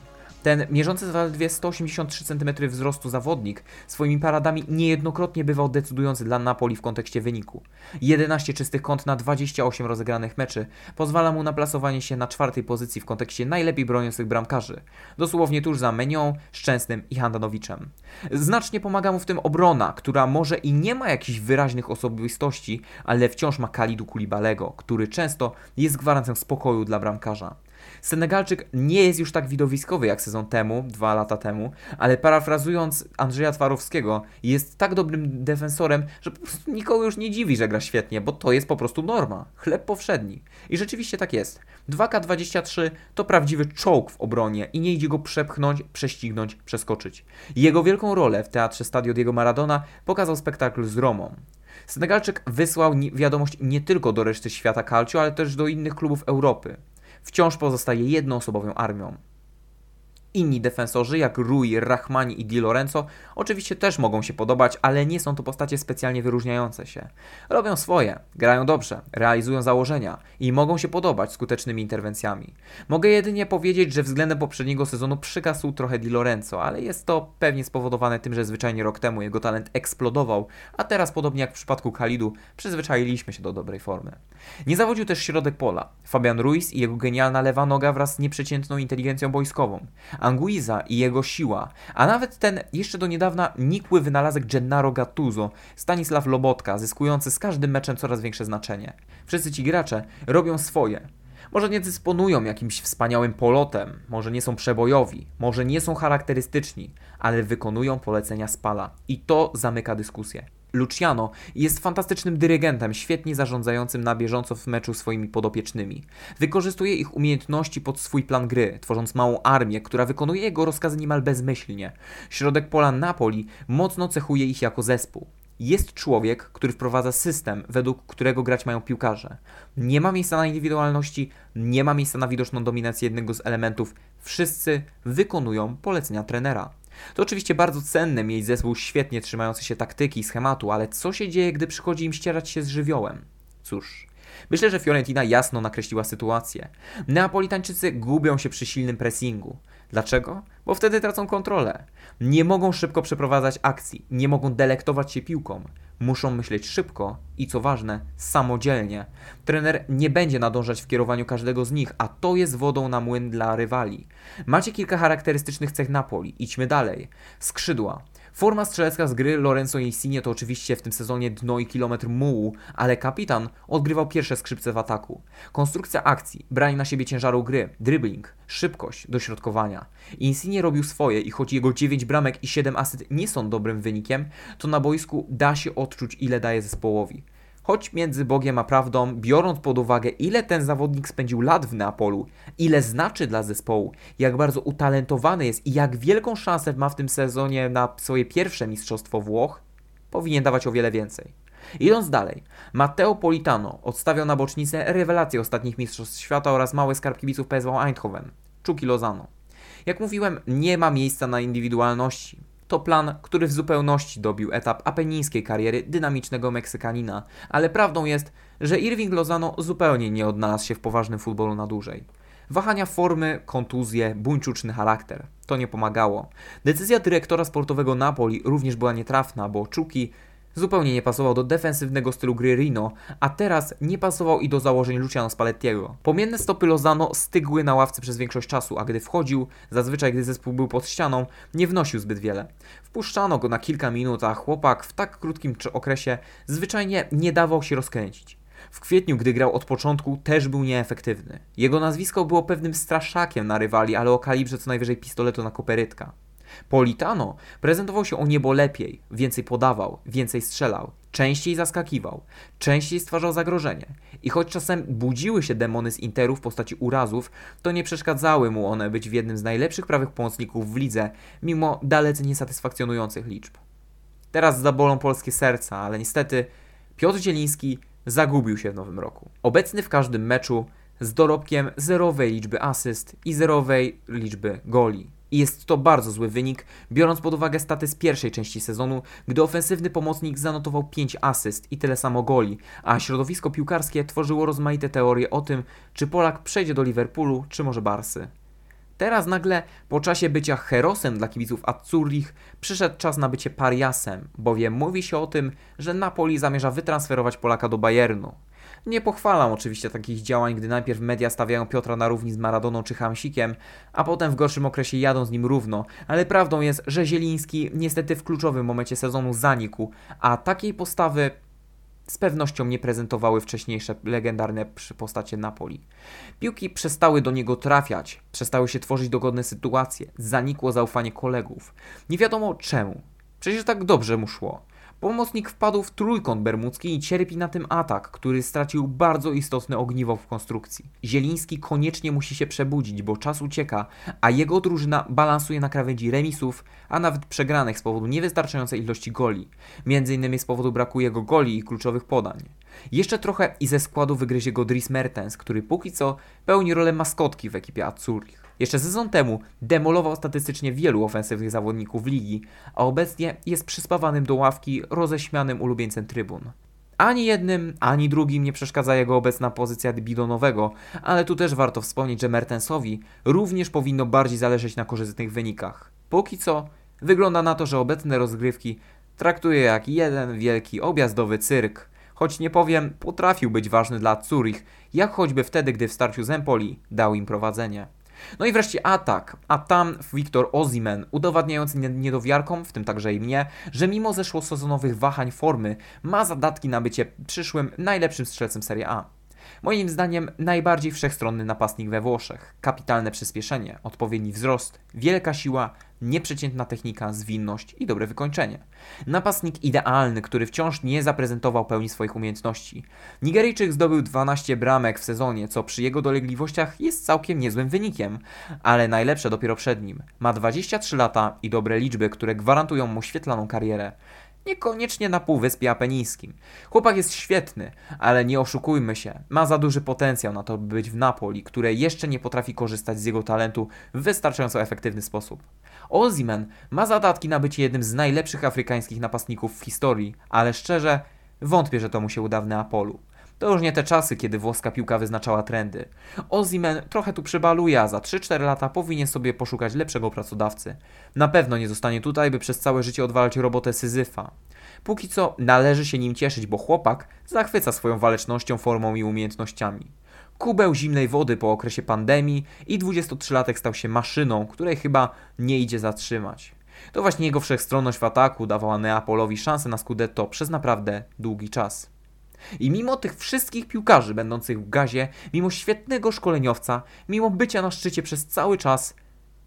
Ten mierzący zaledwie 183 cm wzrostu zawodnik swoimi paradami niejednokrotnie bywał decydujący dla Napoli w kontekście wyniku. 11 czystych kąt na 28 rozegranych meczy pozwala mu na plasowanie się na czwartej pozycji w kontekście najlepiej broniących bramkarzy, dosłownie tuż za Menią, Szczęsnym i Handanowiczem. Znacznie pomaga mu w tym obrona, która może i nie ma jakichś wyraźnych osobistości, ale wciąż ma Kalidu Kulibalego, który często jest gwarancją spokoju dla bramkarza. Senegalczyk nie jest już tak widowiskowy jak sezon temu, dwa lata temu, ale parafrazując Andrzeja Twarowskiego, jest tak dobrym defensorem, że po prostu nikogo już nie dziwi, że gra świetnie, bo to jest po prostu norma, chleb powszedni. I rzeczywiście tak jest. 2K23 to prawdziwy czołg w obronie i nie idzie go przepchnąć, prześcignąć, przeskoczyć. Jego wielką rolę w teatrze Stadio Diego Maradona pokazał spektakl z Romą. Senegalczyk wysłał wiadomość nie tylko do reszty świata calcio, ale też do innych klubów Europy wciąż pozostaje jednoosobową armią. Inni defensorzy, jak Rui, Rahmani i Di Lorenzo, oczywiście też mogą się podobać, ale nie są to postacie specjalnie wyróżniające się. Robią swoje, grają dobrze, realizują założenia i mogą się podobać skutecznymi interwencjami. Mogę jedynie powiedzieć, że względem poprzedniego sezonu przygasł trochę Di Lorenzo, ale jest to pewnie spowodowane tym, że zwyczajnie rok temu jego talent eksplodował, a teraz, podobnie jak w przypadku Khalidu, przyzwyczailiśmy się do dobrej formy. Nie zawodził też środek pola. Fabian Ruiz i jego genialna lewa noga wraz z nieprzeciętną inteligencją boiskową. Anguiza i jego siła, a nawet ten jeszcze do niedawna nikły wynalazek Gennaro Gattuso, Stanisław Lobotka, zyskujący z każdym meczem coraz większe znaczenie. Wszyscy ci gracze robią swoje. Może nie dysponują jakimś wspaniałym polotem, może nie są przebojowi, może nie są charakterystyczni, ale wykonują polecenia Spala. I to zamyka dyskusję. Luciano jest fantastycznym dyrygentem, świetnie zarządzającym na bieżąco w meczu swoimi podopiecznymi. Wykorzystuje ich umiejętności pod swój plan gry, tworząc małą armię, która wykonuje jego rozkazy niemal bezmyślnie. Środek pola Napoli mocno cechuje ich jako zespół. Jest człowiek, który wprowadza system, według którego grać mają piłkarze. Nie ma miejsca na indywidualności, nie ma miejsca na widoczną dominację jednego z elementów. Wszyscy wykonują polecenia trenera. To oczywiście bardzo cenne mieć zespół świetnie trzymający się taktyki i schematu, ale co się dzieje, gdy przychodzi im ścierać się z żywiołem? Cóż, myślę, że Fiorentina jasno nakreśliła sytuację. Neapolitańczycy gubią się przy silnym pressingu. Dlaczego? Bo wtedy tracą kontrolę. Nie mogą szybko przeprowadzać akcji, nie mogą delektować się piłką. Muszą myśleć szybko i co ważne, samodzielnie. Trener nie będzie nadążać w kierowaniu każdego z nich, a to jest wodą na młyn dla rywali. Macie kilka charakterystycznych cech Napoli, idźmy dalej. Skrzydła. Forma strzelecka z gry Lorenzo Insigne to oczywiście w tym sezonie dno i kilometr mułu, ale kapitan odgrywał pierwsze skrzypce w ataku. Konstrukcja akcji, branie na siebie ciężaru gry, dribbling, szybkość, dośrodkowania. Insigne robił swoje i choć jego 9 bramek i 7 asyst nie są dobrym wynikiem, to na boisku da się odczuć ile daje zespołowi. Choć między Bogiem a prawdą, biorąc pod uwagę, ile ten zawodnik spędził lat w Neapolu, ile znaczy dla zespołu, jak bardzo utalentowany jest i jak wielką szansę ma w tym sezonie na swoje pierwsze mistrzostwo Włoch, powinien dawać o wiele więcej. Idąc dalej, Matteo Politano odstawiał na bocznicę rewelację ostatnich mistrzostw świata oraz mały skarb kibiców PSV Eindhoven, Czuki Lozano. Jak mówiłem, nie ma miejsca na indywidualności. To plan, który w zupełności dobił etap apenińskiej kariery dynamicznego Meksykanina, ale prawdą jest, że Irving Lozano zupełnie nie odnalazł się w poważnym futbolu na dłużej. Wahania formy, kontuzje, buńczuczny charakter. To nie pomagało. Decyzja dyrektora sportowego Napoli również była nietrafna, bo Czuki Zupełnie nie pasował do defensywnego stylu gry Rino, a teraz nie pasował i do założeń Luciano Spallettiego. Pomienne stopy Lozano stygły na ławce przez większość czasu, a gdy wchodził, zazwyczaj gdy zespół był pod ścianą, nie wnosił zbyt wiele. Wpuszczano go na kilka minut, a chłopak w tak krótkim okresie zwyczajnie nie dawał się rozkręcić. W kwietniu, gdy grał od początku, też był nieefektywny. Jego nazwisko było pewnym straszakiem na rywali, ale o kalibrze co najwyżej pistoletu na koperytka. Politano prezentował się o niebo lepiej, więcej podawał, więcej strzelał, częściej zaskakiwał, częściej stwarzał zagrożenie. I choć czasem budziły się demony z Interu w postaci urazów, to nie przeszkadzały mu one być w jednym z najlepszych prawych pomocników w lidze, mimo dalece niesatysfakcjonujących liczb. Teraz zabolą polskie serca, ale niestety Piotr Zieliński zagubił się w nowym roku. Obecny w każdym meczu z dorobkiem zerowej liczby asyst i zerowej liczby goli. I jest to bardzo zły wynik, biorąc pod uwagę staty z pierwszej części sezonu, gdy ofensywny pomocnik zanotował 5 asyst i tyle samo goli, a środowisko piłkarskie tworzyło rozmaite teorie o tym, czy Polak przejdzie do Liverpoolu, czy może Barsy. Teraz nagle, po czasie bycia herosem dla kibiców Azzurrich, przyszedł czas na bycie pariasem, bowiem mówi się o tym, że Napoli zamierza wytransferować Polaka do Bayernu. Nie pochwalam oczywiście takich działań, gdy najpierw media stawiają Piotra na równi z Maradoną czy Hamsikiem, a potem w gorszym okresie jadą z nim równo, ale prawdą jest, że Zieliński niestety w kluczowym momencie sezonu zanikł, a takiej postawy z pewnością nie prezentowały wcześniejsze legendarne postacie Napoli. Piłki przestały do niego trafiać, przestały się tworzyć dogodne sytuacje, zanikło zaufanie kolegów. Nie wiadomo czemu. Przecież tak dobrze mu szło. Pomocnik wpadł w trójkąt bermudzki i cierpi na tym atak, który stracił bardzo istotne ogniwo w konstrukcji. Zieliński koniecznie musi się przebudzić, bo czas ucieka, a jego drużyna balansuje na krawędzi remisów, a nawet przegranych z powodu niewystarczającej ilości goli. Między innymi z powodu braku jego goli i kluczowych podań. Jeszcze trochę i ze składu wygryzie go Dries Mertens, który póki co pełni rolę maskotki w ekipie Azzurrich. Jeszcze sezon temu demolował statystycznie wielu ofensywnych zawodników ligi, a obecnie jest przyspawanym do ławki roześmianym ulubieńcem trybun. Ani jednym, ani drugim nie przeszkadza jego obecna pozycja bidonowego, ale tu też warto wspomnieć, że Mertensowi również powinno bardziej zależeć na korzystnych wynikach. Póki co wygląda na to, że obecne rozgrywki traktuje jak jeden wielki objazdowy cyrk. Choć nie powiem, potrafił być ważny dla Zurich, jak choćby wtedy, gdy w starciu z Empoli dał im prowadzenie. No i wreszcie atak, a tam Wiktor Ozimen, udowadniający nie- niedowiarkom, w tym także i mnie, że mimo zeszłosezonowych wahań formy, ma zadatki na bycie przyszłym najlepszym strzelcem Serie A. Moim zdaniem najbardziej wszechstronny napastnik we Włoszech. Kapitalne przyspieszenie, odpowiedni wzrost, wielka siła, nieprzeciętna technika, zwinność i dobre wykończenie. Napastnik idealny, który wciąż nie zaprezentował pełni swoich umiejętności. Nigeryjczyk zdobył 12 bramek w sezonie, co przy jego dolegliwościach jest całkiem niezłym wynikiem, ale najlepsze dopiero przed nim. Ma 23 lata i dobre liczby, które gwarantują mu świetlaną karierę. Niekoniecznie na Półwyspie Apenińskim. Chłopak jest świetny, ale nie oszukujmy się, ma za duży potencjał na to, by być w Napoli, które jeszcze nie potrafi korzystać z jego talentu w wystarczająco efektywny sposób. Ozimen ma zadatki na bycie jednym z najlepszych afrykańskich napastników w historii, ale szczerze, wątpię, że to mu się uda w Neapolu. To już nie te czasy, kiedy włoska piłka wyznaczała trendy. Ozimen trochę tu przybaluje, a za 3-4 lata powinien sobie poszukać lepszego pracodawcy. Na pewno nie zostanie tutaj, by przez całe życie odwalać robotę Syzyfa. Póki co należy się nim cieszyć, bo chłopak zachwyca swoją walecznością, formą i umiejętnościami. Kubeł zimnej wody po okresie pandemii i 23-latek stał się maszyną, której chyba nie idzie zatrzymać. To właśnie jego wszechstronność w ataku dawała Neapolowi szansę na Scudetto przez naprawdę długi czas. I mimo tych wszystkich piłkarzy będących w gazie, mimo świetnego szkoleniowca, mimo bycia na szczycie przez cały czas,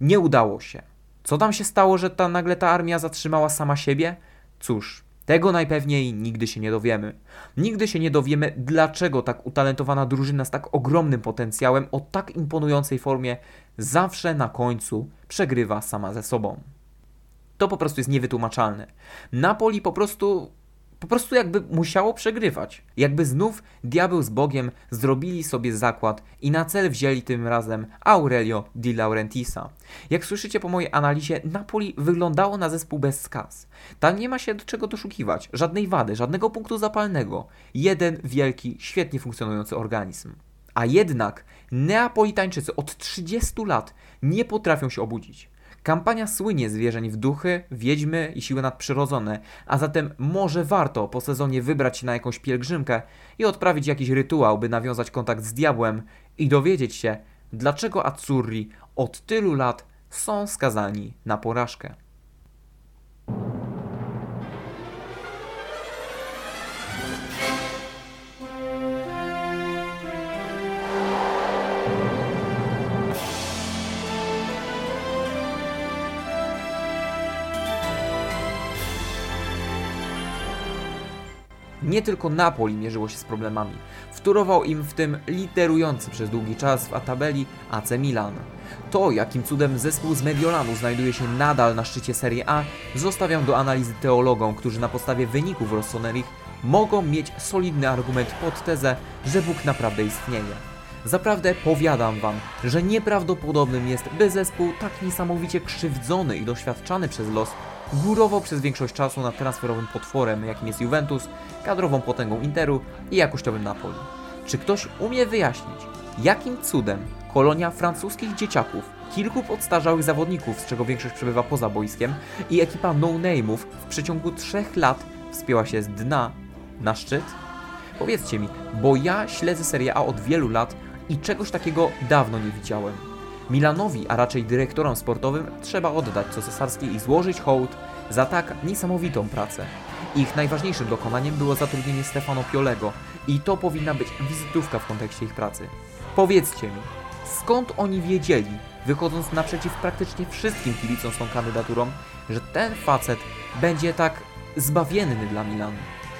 nie udało się. Co tam się stało, że ta nagle ta armia zatrzymała sama siebie? Cóż, tego najpewniej nigdy się nie dowiemy. Nigdy się nie dowiemy, dlaczego tak utalentowana drużyna z tak ogromnym potencjałem, o tak imponującej formie, zawsze na końcu przegrywa sama ze sobą. To po prostu jest niewytłumaczalne. Napoli po prostu po prostu jakby musiało przegrywać. Jakby znów diabeł z Bogiem zrobili sobie zakład i na cel wzięli tym razem Aurelio Di Laurentisa. Jak słyszycie po mojej analizie, Napoli wyglądało na zespół bez skaz. Tam nie ma się do czego doszukiwać, żadnej wady, żadnego punktu zapalnego. Jeden wielki, świetnie funkcjonujący organizm. A jednak Neapolitańczycy od 30 lat nie potrafią się obudzić. Kampania słynie z wierzeń w duchy, wiedźmy i siły nadprzyrodzone, a zatem może warto po sezonie wybrać się na jakąś pielgrzymkę i odprawić jakiś rytuał, by nawiązać kontakt z diabłem i dowiedzieć się, dlaczego Azzurri od tylu lat są skazani na porażkę. Nie tylko Napoli mierzyło się z problemami. Wtórował im w tym liderujący przez długi czas w tabeli AC Milan. To, jakim cudem zespół z Mediolanu znajduje się nadal na szczycie Serie A, zostawiam do analizy teologom, którzy na podstawie wyników Rossoneri mogą mieć solidny argument pod tezę, że Bóg naprawdę istnieje. Zaprawdę powiadam wam, że nieprawdopodobnym jest, by zespół tak niesamowicie krzywdzony i doświadczany przez los górował przez większość czasu nad transferowym potworem, jakim jest Juventus, kadrową potęgą Interu i jakościowym Napoli. Czy ktoś umie wyjaśnić, Jakim cudem kolonia francuskich dzieciaków, kilku podstarzałych zawodników, z czego większość przebywa poza boiskiem, i ekipa no-name'ów w przeciągu trzech lat wspięła się z dna na szczyt? Powiedzcie mi, bo ja śledzę Serie A od wielu lat i czegoś takiego dawno nie widziałem. Milanowi, a raczej dyrektorom sportowym trzeba oddać co cesarskie i złożyć hołd za tak niesamowitą pracę. Ich najważniejszym dokonaniem było zatrudnienie Stefano Piolego i to powinna być wizytówka w kontekście ich pracy. Powiedzcie mi, skąd oni wiedzieli, wychodząc naprzeciw praktycznie wszystkim kibicom z tą kandydaturą, że ten facet będzie tak zbawienny dla Milanu?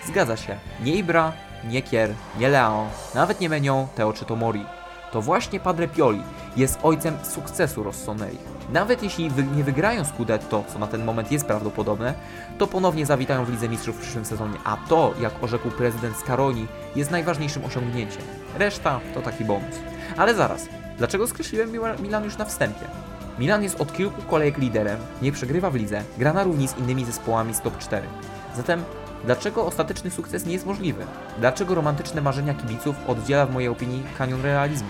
Zgadza się, nie Ibra, nie Kier, nie Leao, nawet nie Menion, Teo czy Tomori. To właśnie Padre Pioli jest ojcem sukcesu Rossoneri. Nawet jeśli nie wygrają Scudetto, co na ten moment jest prawdopodobne, to ponownie zawitają w Lidze Mistrzów w przyszłym sezonie, a to, jak orzekł prezydent Scaroni, jest najważniejszym osiągnięciem. Reszta to taki bonus. Ale zaraz, dlaczego skreśliłem Mila- Milan już na wstępie? Milan jest od kilku kolejek liderem, nie przegrywa w lidze, gra na równi z innymi zespołami z top 4. Zatem dlaczego ostateczny sukces nie jest możliwy? Dlaczego romantyczne marzenia kibiców oddziela w mojej opinii kanion realizmu?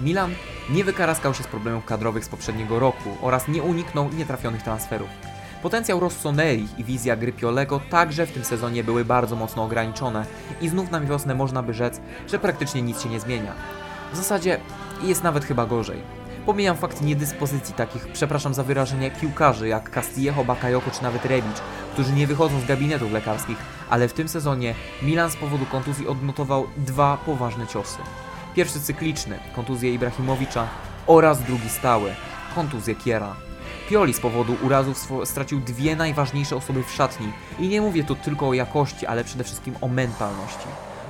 Milan nie wykaraskał się z problemów kadrowych z poprzedniego roku oraz nie uniknął nietrafionych transferów. Potencjał Rossoneri i wizja gry Piolego także w tym sezonie były bardzo mocno ograniczone i znów na wiosnę można by rzec, że praktycznie nic się nie zmienia. W zasadzie jest nawet chyba gorzej. Pomijam fakt niedyspozycji takich, przepraszam za wyrażenie, piłkarzy jak Castillejo, Bakayoko czy nawet Rebic, którzy nie wychodzą z gabinetów lekarskich, ale w tym sezonie Milan z powodu kontuzji odnotował dwa poważne ciosy. Pierwszy cykliczny, kontuzję Ibrahimowicza oraz drugi stały, kontuzję Kiera. Pioli z powodu urazów stracił dwie najważniejsze osoby w szatni i nie mówię tu tylko o jakości, ale przede wszystkim o mentalności.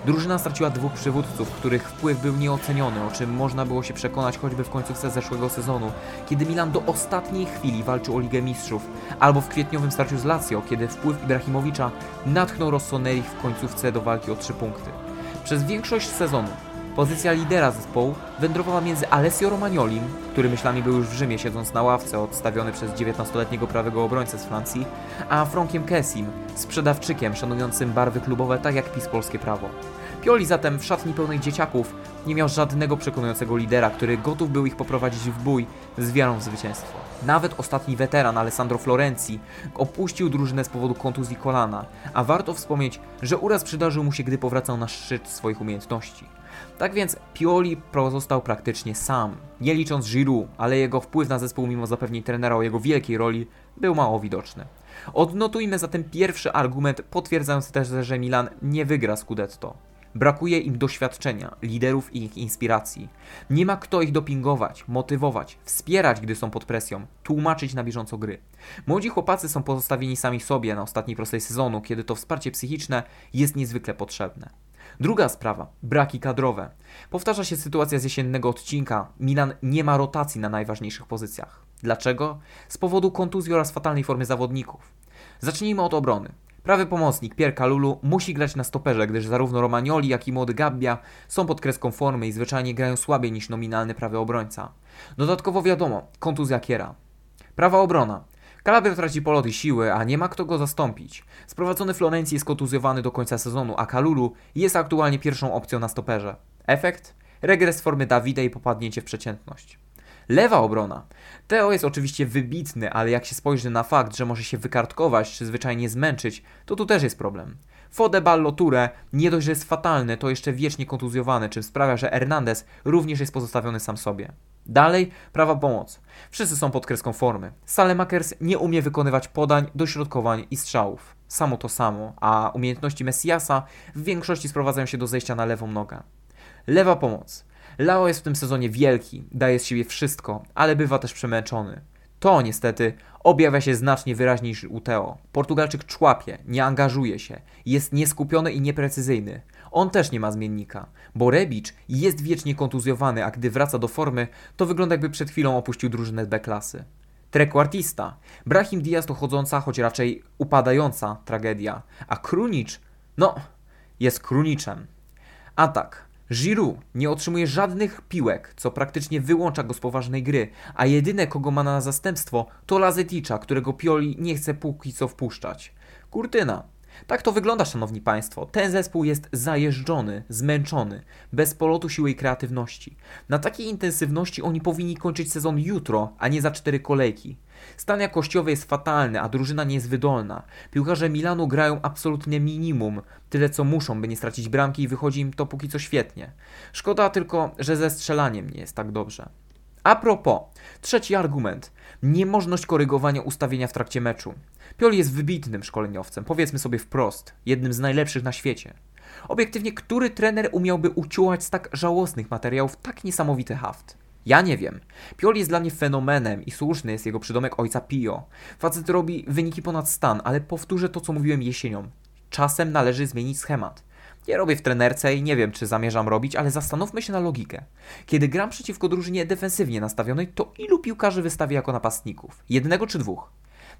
Drużyna straciła dwóch przywódców, których wpływ był nieoceniony, o czym można było się przekonać choćby w końcówce zeszłego sezonu, kiedy Milan do ostatniej chwili walczył o Ligę Mistrzów, albo w kwietniowym starciu z Lazio, kiedy wpływ Ibrahimowicza natchnął Rossoneri w końcówce do walki o trzy punkty. Przez większość sezonu Pozycja lidera zespołu wędrowała między Alessio Romagnolim, który myślami był już w Rzymie siedząc na ławce odstawiony przez 19-letniego prawego obrońcę z Francji, a Frankiem Kessim, sprzedawczykiem szanującym barwy klubowe tak jak PiS polskie prawo. Pioli zatem w szatni pełnej dzieciaków nie miał żadnego przekonującego lidera, który gotów był ich poprowadzić w bój z wiarą w zwycięstwo. Nawet ostatni weteran Alessandro Florenzi opuścił drużynę z powodu kontuzji kolana, a warto wspomnieć, że uraz przydarzył mu się, gdy powracał na szczyt swoich umiejętności. Tak więc Pioli pozostał praktycznie sam, nie licząc Giroud, ale jego wpływ na zespół mimo zapewnień trenera o jego wielkiej roli był mało widoczny. Odnotujmy zatem pierwszy argument potwierdzający też, że Milan nie wygra Scudetto. Brakuje im doświadczenia, liderów i ich inspiracji. Nie ma kto ich dopingować, motywować, wspierać, gdy są pod presją, tłumaczyć na bieżąco gry. Młodzi chłopacy są pozostawieni sami sobie na ostatniej prostej sezonu, kiedy to wsparcie psychiczne jest niezwykle potrzebne. Druga sprawa, braki kadrowe. Powtarza się sytuacja z jesiennego odcinka. Milan nie ma rotacji na najważniejszych pozycjach. Dlaczego? Z powodu kontuzji oraz fatalnej formy zawodników. Zacznijmy od obrony. Prawy pomocnik Pier Kalulu musi grać na stoperze, gdyż zarówno Romagnoli, jak i młody Gabbia są pod kreską formy i zwyczajnie grają słabiej niż nominalny prawy obrońca. Dodatkowo wiadomo, kontuzja Kiera. Prawa obrona. Calabria traci polot i siły, a nie ma kto go zastąpić. Sprowadzony Florencji jest kontuzjowany do końca sezonu, a Kalulu jest aktualnie pierwszą opcją na stoperze. Efekt? Regres formy Dawida i popadnięcie w przeciętność. Lewa obrona. Teo jest oczywiście wybitny, ale jak się spojrzy na fakt, że może się wykartkować czy zwyczajnie zmęczyć, to tu też jest problem. Fode Ballo Ture nie dość, że jest fatalny, to jeszcze wiecznie kontuzjowany, czym sprawia, że Hernandez również jest pozostawiony sam sobie. Dalej, prawa pomoc. Wszyscy są pod kreską formy. Salemakers nie umie wykonywać podań, dośrodkowań i strzałów. Samo to samo, a umiejętności Messiasa w większości sprowadzają się do zejścia na lewą nogę. Lewa pomoc. Lao jest w tym sezonie wielki, daje z siebie wszystko, ale bywa też przemęczony. To niestety objawia się znacznie wyraźniej niż u Teo. Portugalczyk człapie, nie angażuje się, jest nieskupiony i nieprecyzyjny. On też nie ma zmiennika, bo Rebic jest wiecznie kontuzjowany, a gdy wraca do formy, to wygląda jakby przed chwilą opuścił drużynę B-klasy. Trequartista. Brahim Diaz to chodząca, choć raczej upadająca tragedia, a Krunic, no, jest Kruniczem. Atak. Giroud nie otrzymuje żadnych piłek, co praktycznie wyłącza go z poważnej gry, a jedyne kogo ma na zastępstwo to Lazeticza, którego Pioli nie chce póki co wpuszczać. Kurtyna. Tak to wygląda, szanowni państwo. Ten zespół jest zajeżdżony, zmęczony, bez polotu siły i kreatywności. Na takiej intensywności oni powinni kończyć sezon jutro, a nie za cztery kolejki. Stan jakościowy jest fatalny, a drużyna nie jest wydolna. Piłkarze Milanu grają absolutnie minimum, tyle co muszą, by nie stracić bramki i wychodzi im to póki co świetnie. Szkoda tylko, że ze strzelaniem nie jest tak dobrze. A propos, trzeci argument. Niemożność korygowania ustawienia w trakcie meczu. Pioli jest wybitnym szkoleniowcem, powiedzmy sobie wprost, jednym z najlepszych na świecie. Obiektywnie, który trener umiałby uciułać z tak żałosnych materiałów tak niesamowity haft? Ja nie wiem. Pioli jest dla mnie fenomenem i słuszny jest jego przydomek ojca Pio. Facet robi wyniki ponad stan, ale powtórzę to, co mówiłem jesienią. Czasem należy zmienić schemat. Nie robię w trenerce i nie wiem, czy zamierzam robić, ale zastanówmy się na logikę. Kiedy gram przeciwko drużynie defensywnie nastawionej, to ilu piłkarzy wystawię jako napastników? Jednego czy dwóch?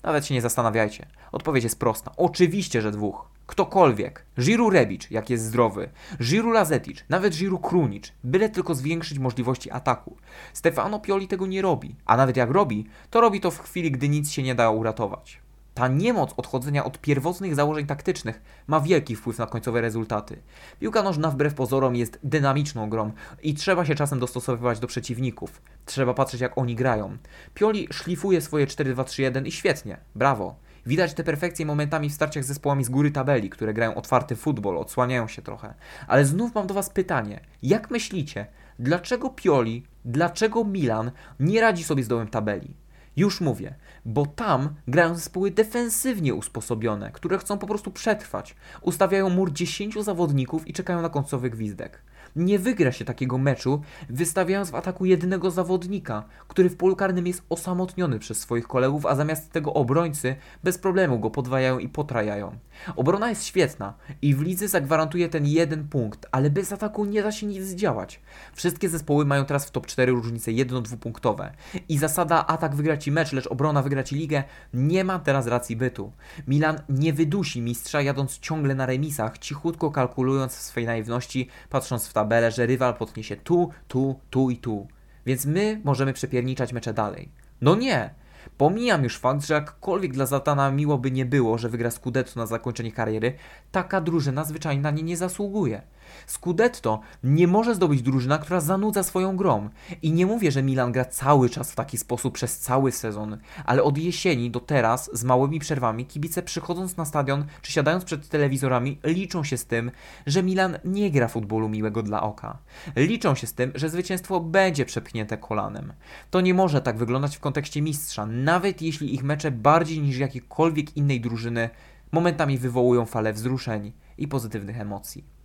Nawet się nie zastanawiajcie. Odpowiedź jest prosta. Oczywiście, że dwóch. Ktokolwiek. Giru Rebic, jak jest zdrowy. Giru Lazetic, nawet Giru Krunic. Byle tylko zwiększyć możliwości ataku. Stefano Pioli tego nie robi. A nawet jak robi, to robi to w chwili, gdy nic się nie da uratować. Ta niemoc odchodzenia od pierwotnych założeń taktycznych ma wielki wpływ na końcowe rezultaty. Piłka nożna wbrew pozorom jest dynamiczną grą i trzeba się czasem dostosowywać do przeciwników. Trzeba patrzeć jak oni grają. Pioli szlifuje swoje 4-2-3-1 i świetnie, brawo. Widać te perfekcje momentami w starciach z zespołami z góry tabeli, które grają otwarty futbol, odsłaniają się trochę. Ale znów mam do Was pytanie. Jak myślicie, dlaczego Pioli, dlaczego Milan nie radzi sobie z dołem tabeli? Już mówię, bo tam grają zespoły defensywnie usposobione, które chcą po prostu przetrwać. Ustawiają mur 10 zawodników i czekają na końcowy gwizdek. Nie wygra się takiego meczu, wystawiając w ataku jednego zawodnika, który w polu karnym jest osamotniony przez swoich kolegów, a zamiast tego obrońcy bez problemu go podwajają i potrajają. Obrona jest świetna i w lidze zagwarantuje ten jeden punkt, ale bez ataku nie da się nic zdziałać. Wszystkie zespoły mają teraz w top 4 różnice jedno-dwupunktowe i zasada atak wygra ci mecz, lecz obrona wygra ci ligę nie ma teraz racji bytu. Milan nie wydusi mistrza jadąc ciągle na remisach, cichutko kalkulując w swej naiwności, patrząc w tabelę, że rywal potnie się tu, tu, tu i tu. Więc my możemy przepierniczać mecze dalej. No nie! Pomijam już fakt, że jakkolwiek dla Zatana miło by nie było, że wygra Scudetto na zakończenie kariery, taka drużyna zwyczajnie na nie nie zasługuje. Scudetto nie może zdobyć drużyna, która zanudza swoją grą. I nie mówię, że Milan gra cały czas w taki sposób przez cały sezon, ale od jesieni do teraz, z małymi przerwami, kibice przychodząc na stadion czy siadając przed telewizorami, liczą się z tym, że Milan nie gra futbolu miłego dla oka. Liczą się z tym, że zwycięstwo będzie przepchnięte kolanem. To nie może tak wyglądać w kontekście mistrza, nawet jeśli ich mecze bardziej niż jakiejkolwiek innej drużyny momentami wywołują falę wzruszeń i pozytywnych emocji.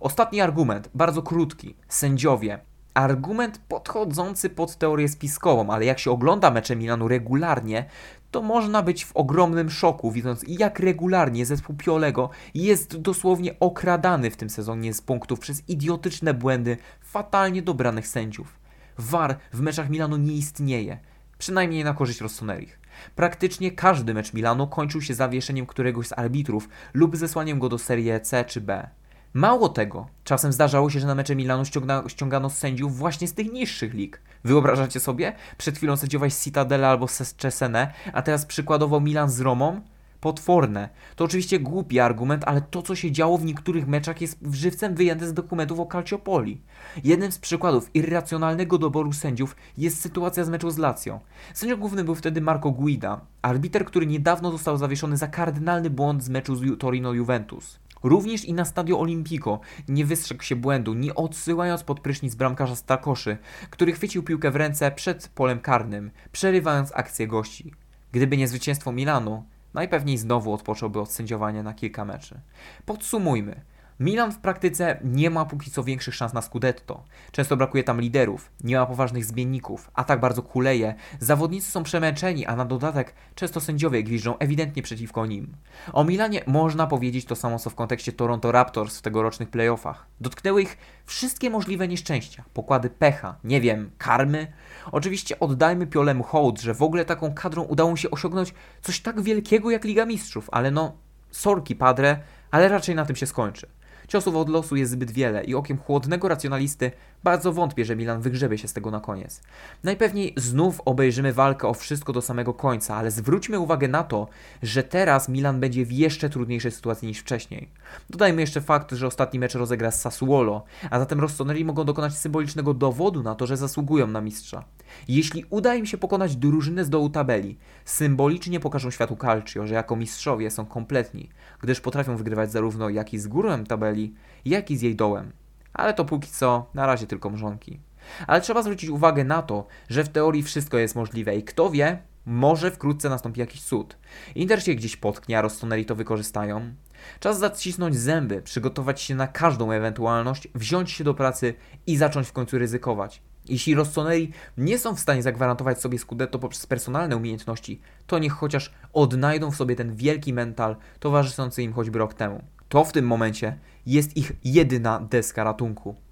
Ostatni argument, bardzo krótki. Sędziowie. Argument podchodzący pod teorię spiskową, ale jak się ogląda mecze Milanu regularnie, to można być w ogromnym szoku, widząc jak regularnie zespół Piolego jest dosłownie okradany w tym sezonie z punktów przez idiotyczne błędy fatalnie dobranych sędziów. VAR w meczach Milanu nie istnieje, przynajmniej na korzyść Rossonerich. Praktycznie każdy mecz Milanu kończył się zawieszeniem któregoś z arbitrów lub zesłaniem go do Serie C czy B. Mało tego, czasem zdarzało się, że na mecze Milanu ściągna, ściągano sędziów właśnie z tych niższych lig. Wyobrażacie sobie? Przed chwilą sędziowałeś Citadela albo Cesene, a teraz przykładowo Milan z Romą? Potworne. To oczywiście głupi argument, ale to, co się działo w niektórych meczach, jest żywcem wyjęte z dokumentów o Calciopoli. Jednym z przykładów irracjonalnego doboru sędziów jest sytuacja z meczu z Lazio. Sędzią głównym był wtedy Marco Guida, arbiter, który niedawno został zawieszony za kardynalny błąd z meczu z Torino-Juventus. Również i na Stadio Olimpico nie wystrzegł się błędu, nie odsyłając pod prysznic bramkarza Stakoszy, który chwycił piłkę w ręce przed polem karnym, przerywając akcję gości. Gdyby nie zwycięstwo Milanu, najpewniej znowu odpocząłby od sędziowania na kilka meczy. Podsumujmy. Milan w praktyce nie ma póki co większych szans na Scudetto. Często brakuje tam liderów, nie ma poważnych zmienników, a tak bardzo kuleje, zawodnicy są przemęczeni, a na dodatek często sędziowie gwiżdżą ewidentnie przeciwko nim. O Milanie można powiedzieć to samo co w kontekście Toronto Raptors w tegorocznych playoffach. Dotknęły ich wszystkie możliwe nieszczęścia, pokłady pecha, nie wiem, karmy. Oczywiście oddajmy Piolemu hołd, że w ogóle taką kadrą udało się osiągnąć coś tak wielkiego jak Liga Mistrzów, ale no, sorki padre, ale raczej na tym się skończy. Ciosów od losu jest zbyt wiele i okiem chłodnego racjonalisty bardzo wątpię, że Milan wygrzebie się z tego na koniec. Najpewniej znów obejrzymy walkę o wszystko do samego końca, ale zwróćmy uwagę na to, że teraz Milan będzie w jeszcze trudniejszej sytuacji niż wcześniej. Dodajmy jeszcze fakt, że ostatni mecz rozegra z Sassuolo, a zatem Rossoneri mogą dokonać symbolicznego dowodu na to, że zasługują na mistrza. Jeśli uda im się pokonać drużynę z dołu tabeli, symbolicznie pokażą światu Calcio, że jako mistrzowie są kompletni, gdyż potrafią wygrywać zarówno jak i z górą tabeli, jak i z jej dołem. Ale to póki co na razie tylko mrzonki. Ale trzeba zwrócić uwagę na to, że w teorii wszystko jest możliwe i kto wie, może wkrótce nastąpi jakiś cud. Inter się gdzieś potknie, a Rossoneri to wykorzystają. Czas zacisnąć zęby, przygotować się na każdą ewentualność, wziąć się do pracy i zacząć w końcu ryzykować. Jeśli Rossoneri nie są w stanie zagwarantować sobie Scudetto poprzez personalne umiejętności, to niech chociaż odnajdą w sobie ten wielki mental towarzyszący im choćby rok temu. To w tym momencie jest ich jedyna deska ratunku.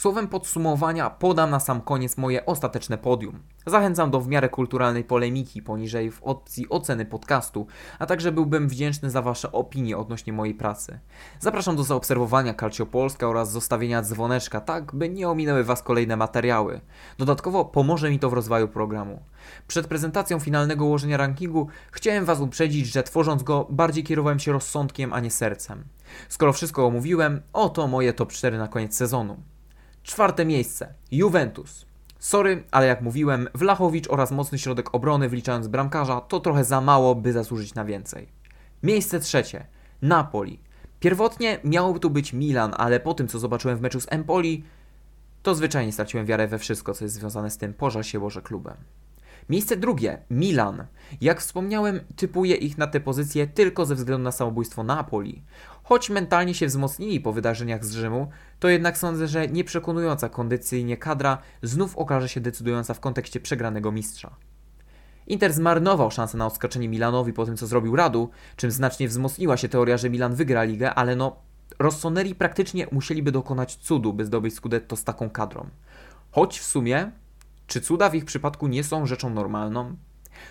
Słowem podsumowania podam na sam koniec moje ostateczne podium. Zachęcam do w miarę kulturalnej polemiki poniżej w opcji oceny podcastu, a także byłbym wdzięczny za Wasze opinie odnośnie mojej pracy. Zapraszam do zaobserwowania Calcio Polska oraz zostawienia dzwoneczka, tak by nie ominęły Was kolejne materiały. Dodatkowo pomoże mi to w rozwoju programu. Przed prezentacją finalnego ułożenia rankingu chciałem Was uprzedzić, że tworząc go bardziej kierowałem się rozsądkiem, a nie sercem. Skoro wszystko omówiłem, oto moje top 4 na koniec sezonu. Czwarte miejsce. Juventus. Sorry, ale jak mówiłem, Wlachowicz oraz mocny środek obrony wliczając bramkarza to trochę za mało, by zasłużyć na więcej. Miejsce trzecie. Napoli. Pierwotnie miałoby tu być Milan, ale po tym co zobaczyłem w meczu z Empoli, to zwyczajnie straciłem wiarę we wszystko, co jest związane z tym pożar się Boże klubem. Miejsce drugie, Milan. Jak wspomniałem, typuję ich na tę pozycję tylko ze względu na samobójstwo Napoli. Choć mentalnie się wzmocnili po wydarzeniach z Rzymu, to jednak sądzę, że nieprzekonująca kondycyjnie kadra znów okaże się decydująca w kontekście przegranego mistrza. Inter zmarnował szansę na odskoczenie Milanowi po tym, co zrobił Radu, czym znacznie wzmocniła się teoria, że Milan wygra ligę, ale no, Rossoneri praktycznie musieliby dokonać cudu, by zdobyć Scudetto z taką kadrą. Choć w sumie, czy cuda w ich przypadku nie są rzeczą normalną?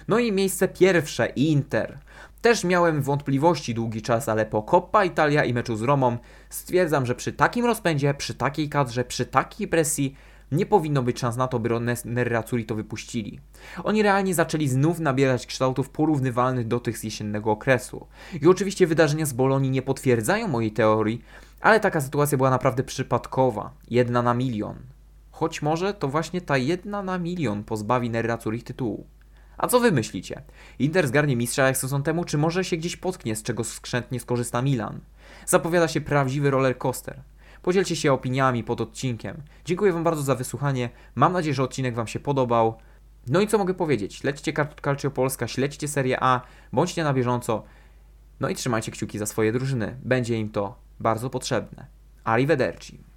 No i miejsce pierwsze, Inter. Też miałem wątpliwości długi czas, ale po Coppa Italia i meczu z Romą stwierdzam, że przy takim rozpędzie, przy takiej kadrze, przy takiej presji nie powinno być szans na to, by Nerazzurri to wypuścili. Oni realnie zaczęli znów nabierać kształtów porównywalnych do tych z jesiennego okresu. I oczywiście wydarzenia z Bolonii nie potwierdzają mojej teorii, ale taka sytuacja była naprawdę przypadkowa. Jedna na milion. Choć może to właśnie ta jedna na milion pozbawi Nerazzurri tytułu. A co wy myślicie? Inter zgarnie mistrza jak sezon temu, czy może się gdzieś potknie, z czego skrzętnie skorzysta Milan? Zapowiada się prawdziwy roller coaster. Podzielcie się opiniami pod odcinkiem. Dziękuję Wam bardzo za wysłuchanie. Mam nadzieję, że odcinek Wam się podobał. No i co mogę powiedzieć? Śledźcie Calcio Polska, śledźcie Serię A, bądźcie na bieżąco. No i trzymajcie kciuki za swoje drużyny. Będzie im to bardzo potrzebne. Arrivederci.